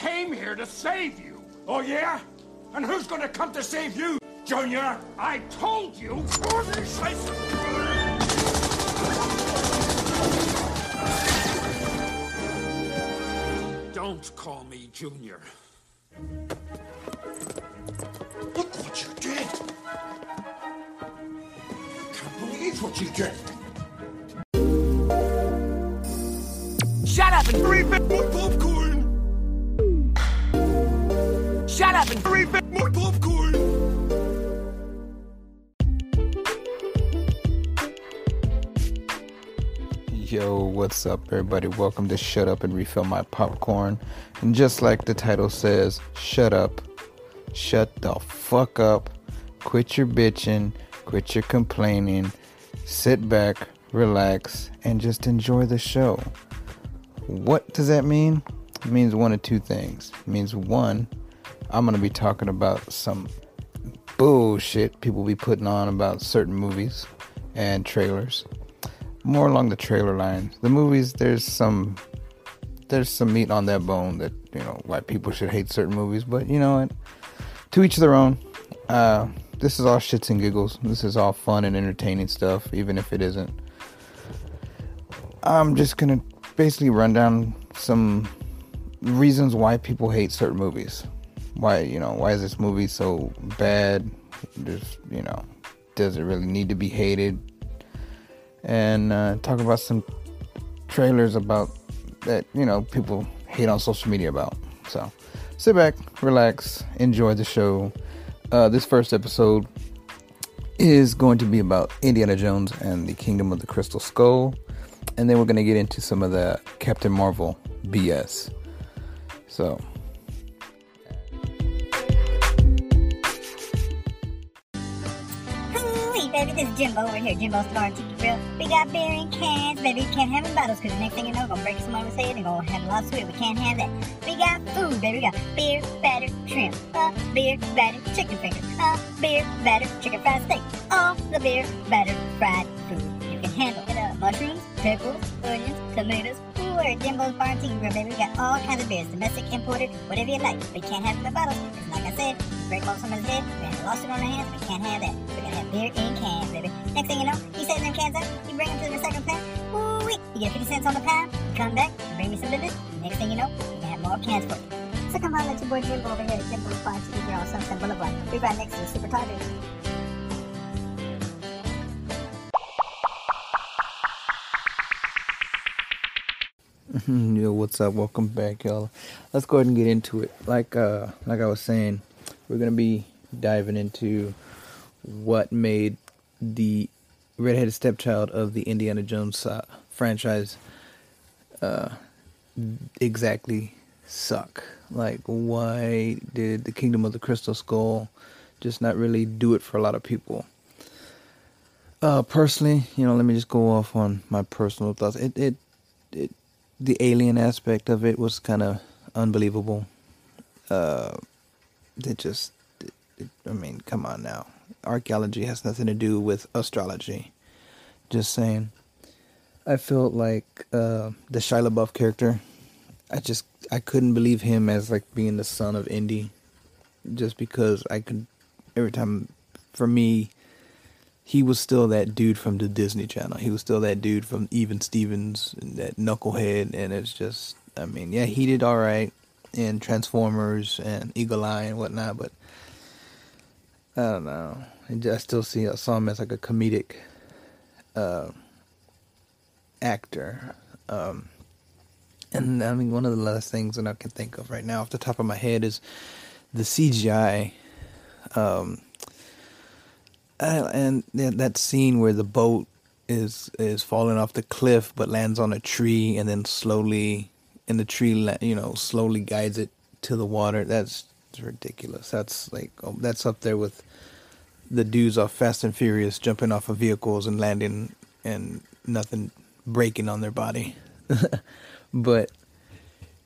came here to save you. Oh, yeah? And who's gonna come to save you, Junior? I told you. Don't call me Junior. Look what you did! I Can't believe what you did! Shut up and Three bit shut up and Three bit more popcorn! Yo, what's up, everybody? Welcome to Shut Up and Refill My Popcorn. And just like the title says, shut up, shut the fuck up, quit your bitching, quit your complaining, sit back, relax, and just enjoy the show. What does that mean? It means one of two things. It means one, I'm gonna be talking about some bullshit people be putting on about certain movies and trailers more along the trailer lines. The movies, there's some, there's some meat on that bone that you know why people should hate certain movies. But you know what? To each their own. Uh, this is all shits and giggles. This is all fun and entertaining stuff, even if it isn't. I'm just gonna basically run down some reasons why people hate certain movies. Why you know why is this movie so bad? Just you know, does it really need to be hated? and uh, talk about some trailers about that you know people hate on social media about. So sit back, relax, enjoy the show. Uh, this first episode is going to be about Indiana Jones and the Kingdom of the Crystal Skull, and then we're going to get into some of the Captain Marvel BS. So Jimbo over here. Jimbo's Star Tiki Grill. We got beer in cans, baby. Can't have in bottles, cause the next thing you know, gonna break someone's head and gonna have a lot of sweet. We can't have that. We got food, baby. We got beer, batter, shrimp, uh, beer, batter, chicken fingers, uh, beer, batter, chicken fried steak. All the beer, batter, fried food you can handle. It, uh, mushrooms, pickles, onions, tomatoes. We're at Jimbo's Bar and Tiki Grill, baby. We got all kinds of beers, domestic, imported, whatever you like. We can't have them in bottles, cause like I said, break off someone's head, we have a lawsuit on our hands, we can't have that. Beer in cans, baby. Next thing you know, you set them cans up, you bring them to the recycling plant, ooh wee, you get 50 cents on the pound, you come back, you bring me some business, next thing you know, you have more cans for you. So come on, let your boy Jimbo over here at Jimbo's and Tiki Grill on Sunset Boulevard. We're right next to the Super Target. Yo, what's up? Welcome back, y'all. Let's go ahead and get into it. Like uh like I was saying, we're gonna be diving into what made the redheaded stepchild of the Indiana Jones uh, franchise uh exactly suck. Like why did the Kingdom of the Crystal Skull just not really do it for a lot of people? Uh personally, you know, let me just go off on my personal thoughts. It it it the alien aspect of it was kind of unbelievable. Uh, it just, it, it, I mean, come on now. Archaeology has nothing to do with astrology. Just saying. I felt like uh, the Shia LaBeouf character. I just, I couldn't believe him as like being the son of Indy, just because I could. Every time, for me, he was still that dude from the Disney Channel. He was still that dude from Even Stevens and that knucklehead. And it's just, I mean, yeah, he did all right in Transformers and Eagle Eye and whatnot, but I don't know. I still see him as like a comedic uh, actor. Um, and I mean, one of the last things that I can think of right now off the top of my head is the CGI. Um, and that that scene where the boat is is falling off the cliff but lands on a tree and then slowly and the tree you know slowly guides it to the water that's ridiculous that's like oh, that's up there with the dudes off Fast and Furious jumping off of vehicles and landing and nothing breaking on their body but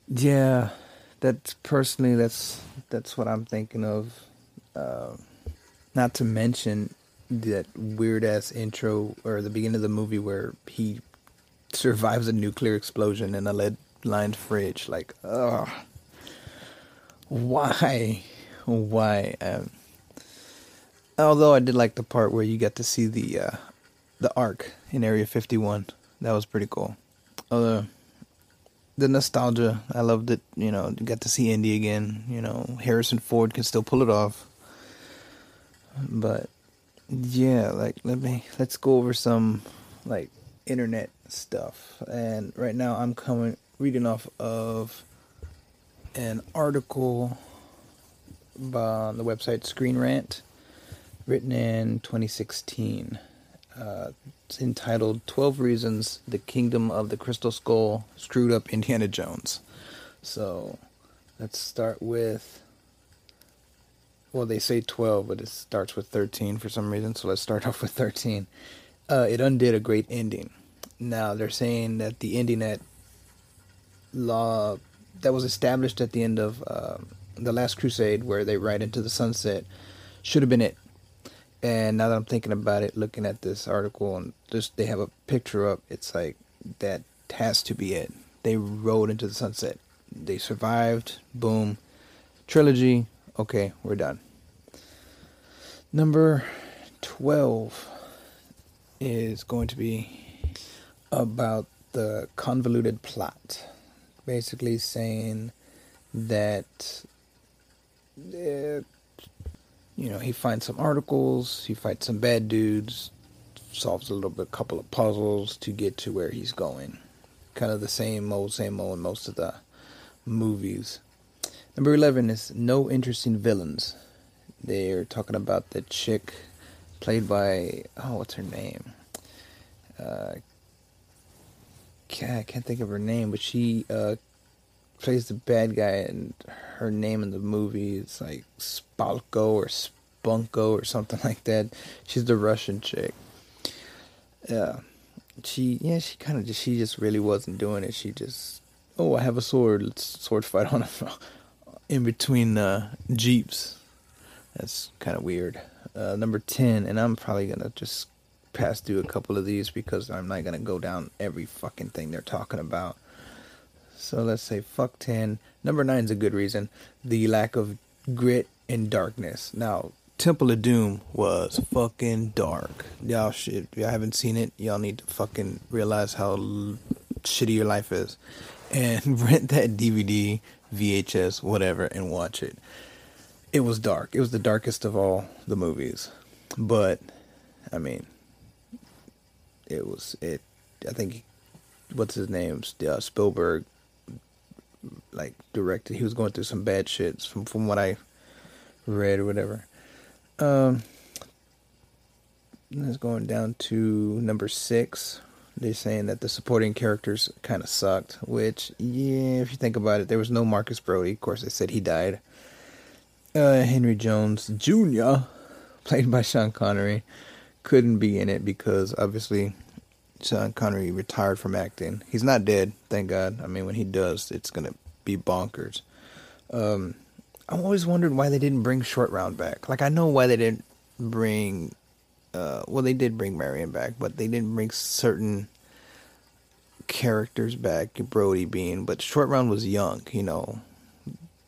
yeah that's personally that's that's what I'm thinking of uh, not to mention that weird ass intro or the beginning of the movie where he survives a nuclear explosion in a lead lined fridge. Like, ugh. Why, why? Um, although I did like the part where you got to see the uh, the ark in Area 51. That was pretty cool. Uh, the nostalgia, I loved it. You know, got to see Indy again. You know, Harrison Ford can still pull it off. But yeah, like let me let's go over some like internet stuff. And right now I'm coming reading off of an article on the website Screen Rant, written in 2016. Uh, it's entitled 12 Reasons the Kingdom of the Crystal Skull Screwed Up Indiana Jones. So let's start with. Well, they say 12, but it starts with 13 for some reason, so let's start off with 13. Uh, it undid a great ending. Now, they're saying that the ending at law that was established at the end of uh, the Last Crusade, where they ride into the sunset, should have been it. And now that I'm thinking about it, looking at this article and just they have a picture up, it's like that has to be it. They rode into the sunset. They survived. Boom. Trilogy. Okay, we're done. Number 12 is going to be about the convoluted plot basically saying that you know he finds some articles, he fights some bad dudes, solves a little bit, couple of puzzles to get to where he's going. Kind of the same old, same old in most of the movies. Number eleven is no interesting villains. They're talking about the chick played by oh, what's her name? Uh, I can't think of her name, but she uh, plays the bad guy, and her name in the movie is like Spalko or Spunko or something like that. She's the Russian chick. Yeah, she yeah she kind of just she just really wasn't doing it. She just oh I have a sword, let's sword fight on a, in between uh, jeeps. That's kind of weird. Uh, number ten, and I'm probably gonna just pass through a couple of these because I'm not gonna go down every fucking thing they're talking about. So let's say fuck ten. Number nine is a good reason. The lack of grit and darkness. Now, Temple of Doom was fucking dark. Y'all shit. Y'all haven't seen it, y'all need to fucking realize how l- shitty your life is, and rent that DVD, VHS, whatever, and watch it. It was dark. It was the darkest of all the movies, but I mean, it was it. I think what's his name? Uh, Spielberg. Like directed, he was going through some bad shit from from what I read or whatever. Um, it's going down to number six. They're saying that the supporting characters kind of sucked, which, yeah, if you think about it, there was no Marcus Brody. Of course, they said he died. Uh, Henry Jones Jr., played by Sean Connery, couldn't be in it because obviously Sean Connery retired from acting. He's not dead, thank God. I mean, when he does, it's gonna be bonkers. Um, I always wondered why they didn't bring Short Round back. Like I know why they didn't bring. Uh, well, they did bring Marion back, but they didn't bring certain characters back. Brody being, but Short Round was young. You know,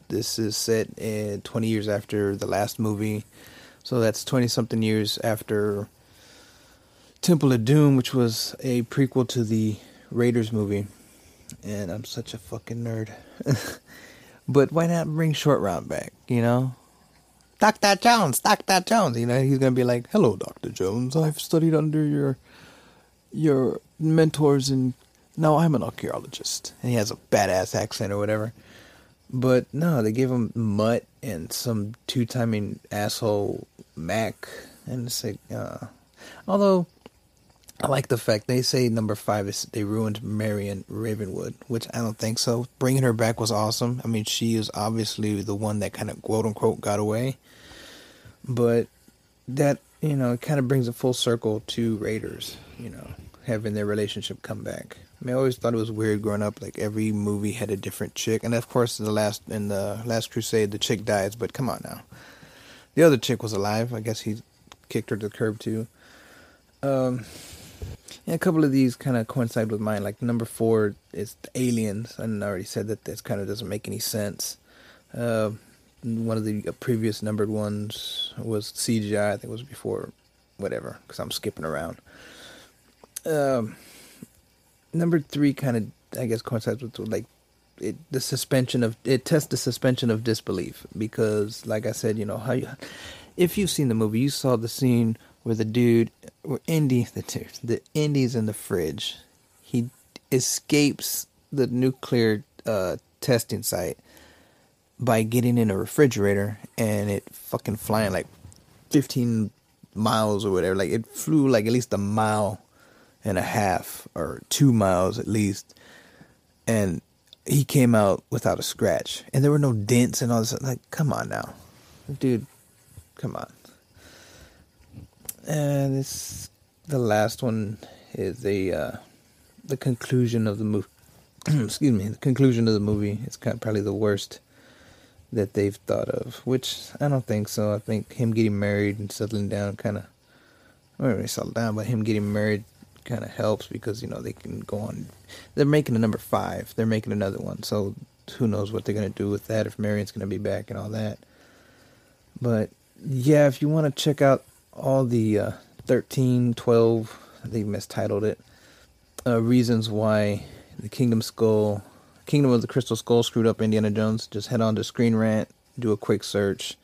this is set in 20 years after the last movie, so that's 20 something years after Temple of Doom, which was a prequel to the Raiders movie. And I'm such a fucking nerd. but why not bring Short Round back, you know? Dr. Jones, Dr. Jones. You know, he's going to be like, hello, Dr. Jones. I've studied under your your mentors and now I'm an archaeologist. And he has a badass accent or whatever. But no, they gave him Mutt and some two-timing asshole Mac. And it's like, uh, although I like the fact they say number five is they ruined Marion Ravenwood, which I don't think so. Bringing her back was awesome. I mean, she is obviously the one that kind of quote unquote got away, but that you know it kind of brings a full circle to Raiders. You know, having their relationship come back. I mean, I always thought it was weird growing up. Like every movie had a different chick, and of course, in the last in the Last Crusade, the chick dies. But come on now, the other chick was alive. I guess he kicked her to the curb too. Um yeah, a couple of these kind of coincide with mine. Like number four is aliens, and I already said that this kind of doesn't make any sense. Uh, one of the previous numbered ones was CGI. I think it was before, whatever, because I'm skipping around. Um, number three kind of, I guess, coincides with like it, the suspension of it tests the suspension of disbelief because, like I said, you know how you, if you've seen the movie, you saw the scene where the dude, where Indy, the the Indy's in the fridge, he escapes the nuclear uh, testing site by getting in a refrigerator and it fucking flying like 15 miles or whatever. Like it flew like at least a mile and a half or two miles at least. And he came out without a scratch. And there were no dents and all this. Like, come on now. Dude, come on. And this, the last one is the, uh, the conclusion of the movie. Excuse me, the conclusion of the movie. It's kind of probably the worst that they've thought of, which I don't think so. I think him getting married and settling down kind of, well, really settle down, but him getting married kind of helps because you know they can go on. They're making a number five. They're making another one, so who knows what they're gonna do with that? If Marion's gonna be back and all that. But yeah, if you want to check out all the uh, 13, 12, they mistitled it. Uh, reasons why the Kingdom Skull Kingdom of the Crystal Skull screwed up Indiana Jones, just head on to Screen Rant, do a quick search.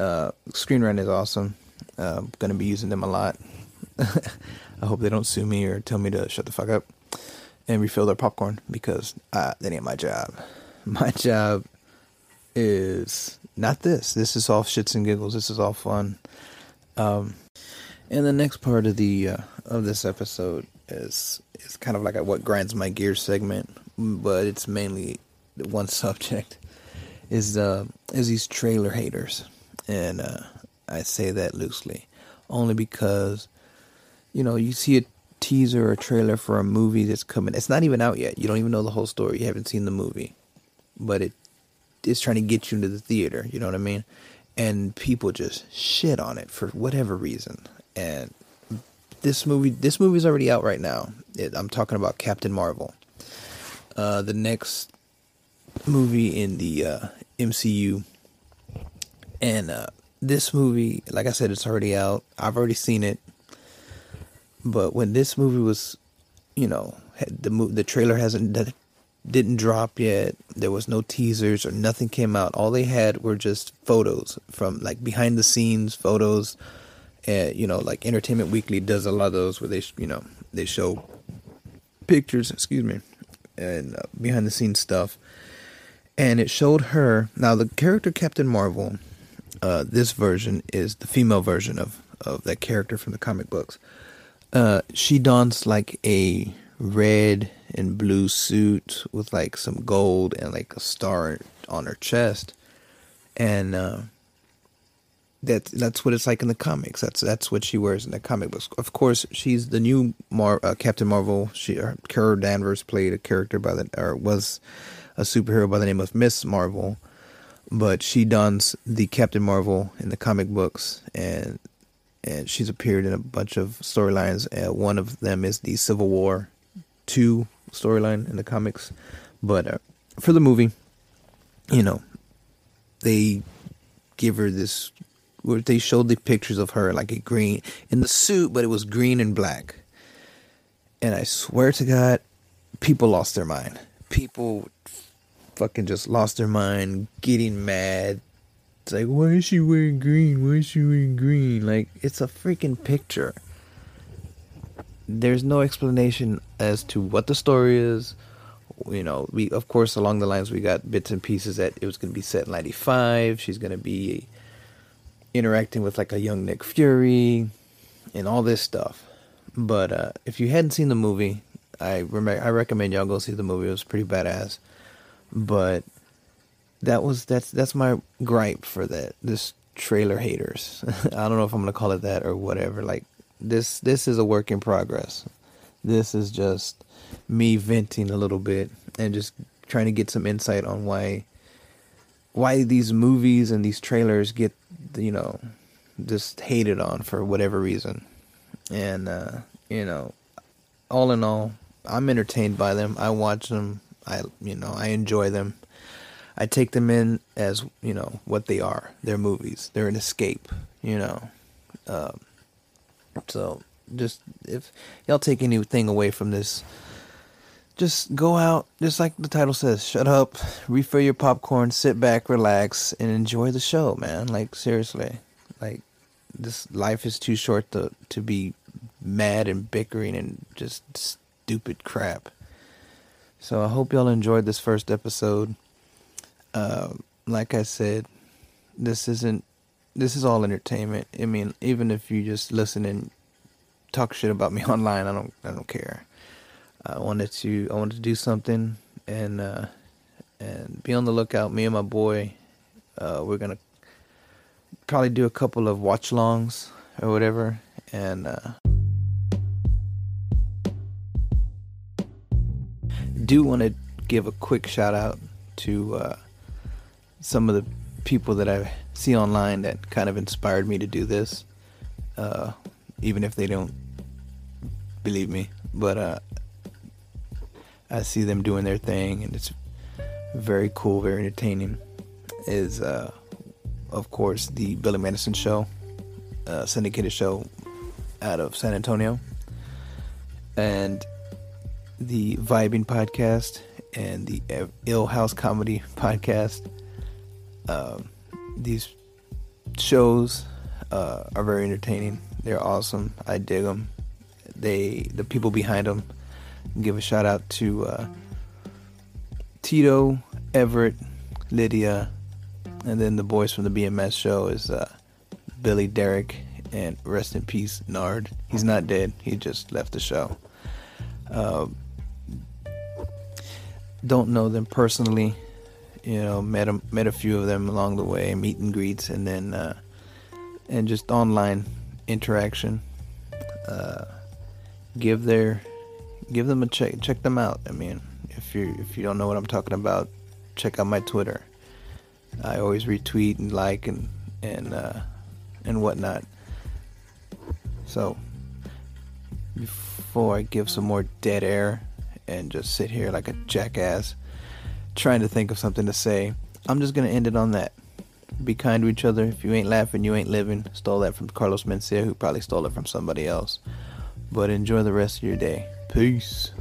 Uh, Screen Rant is awesome. Uh, I'm gonna be using them a lot. I hope they don't sue me or tell me to shut the fuck up and refill their popcorn because uh, that ain't my job. My job is not this. This is all shits and giggles. This is all fun. Um, and the next part of the uh, of this episode is is kind of like a what grinds my gears segment, but it's mainly one subject is uh is these trailer haters, and uh, I say that loosely, only because you know you see a teaser or trailer for a movie that's coming. It's not even out yet. You don't even know the whole story. You haven't seen the movie, but it is trying to get you into the theater. You know what I mean? And people just shit on it for whatever reason. And this movie, this movie's already out right now. It, I'm talking about Captain Marvel. Uh, the next movie in the uh, MCU, and uh, this movie, like I said, it's already out. I've already seen it. But when this movie was, you know, the the trailer hasn't didn't drop yet. There was no teasers or nothing came out. All they had were just photos from like behind the scenes photos. And you know, like Entertainment Weekly does a lot of those where they, you know, they show pictures. Excuse me, and uh, behind the scenes stuff. And it showed her now the character Captain Marvel. Uh, this version is the female version of of that character from the comic books. Uh, she dons like a red and blue suit with like some gold and like a star on her chest, and uh, that's that's what it's like in the comics. That's that's what she wears in the comic books. Of course, she's the new Mar- uh, Captain Marvel. She uh, Carol Danvers played a character by the or was a superhero by the name of Miss Marvel, but she dons the Captain Marvel in the comic books, and and she's appeared in a bunch of storylines. Uh, one of them is the Civil War two storyline in the comics, but uh, for the movie, you know, they give her this where they showed the pictures of her like a green in the suit, but it was green and black. And I swear to God, people lost their mind. People fucking just lost their mind, getting mad. It's like, why is she wearing green? Why is she wearing green? Like, it's a freaking picture. There's no explanation as to what the story is. You know, we of course along the lines we got bits and pieces that it was going to be set in '95. She's going to be interacting with like a young Nick Fury and all this stuff. But uh, if you hadn't seen the movie, I remember I recommend y'all go see the movie. It was pretty badass. But that was that's that's my gripe for that this trailer haters. I don't know if I'm gonna call it that or whatever. Like this this is a work in progress. This is just me venting a little bit and just trying to get some insight on why why these movies and these trailers get you know just hated on for whatever reason and uh you know all in all i'm entertained by them i watch them i you know i enjoy them I take them in as you know what they are. They're movies. They're an escape. You know. Um, so just if y'all take anything away from this, just go out, just like the title says, shut up, refill your popcorn, sit back, relax, and enjoy the show, man. Like seriously, like this life is too short to to be mad and bickering and just stupid crap. So I hope y'all enjoyed this first episode. Uh, like I said, this isn't this is all entertainment. I mean, even if you just listen and talk shit about me online, I don't I don't care. I wanted to I wanted to do something and uh, and be on the lookout. Me and my boy, uh, we're gonna probably do a couple of watch longs or whatever, and uh, do want to give a quick shout out to uh, some of the people that I see online that kind of inspired me to do this, uh, even if they don't believe me. But uh, I see them doing their thing, and it's very cool, very entertaining. Is uh, of course the Billy Madison Show, uh, syndicated show out of San Antonio, and the Vibing Podcast and the Ill House Comedy Podcast. Um, these shows uh, are very entertaining. They're awesome. I dig them. They, the people behind them, give a shout out to uh, Tito, Everett, Lydia, and then the boys from the BMS show is uh, Billy, Derek, and rest in peace, Nard. He's not dead. He just left the show. Uh, don't know them personally. You know, met a, met a few of them along the way, meet and greets, and then uh, and just online interaction. Uh, give their give them a check. Check them out. I mean, if you if you don't know what I'm talking about, check out my Twitter. I always retweet and like and and uh, and whatnot. So before I give some more dead air and just sit here like a jackass trying to think of something to say, I'm just gonna end it on that. Be kind to each other. If you ain't laughing, you ain't living. Stole that from Carlos Mencia, who probably stole it from somebody else. But enjoy the rest of your day. Peace.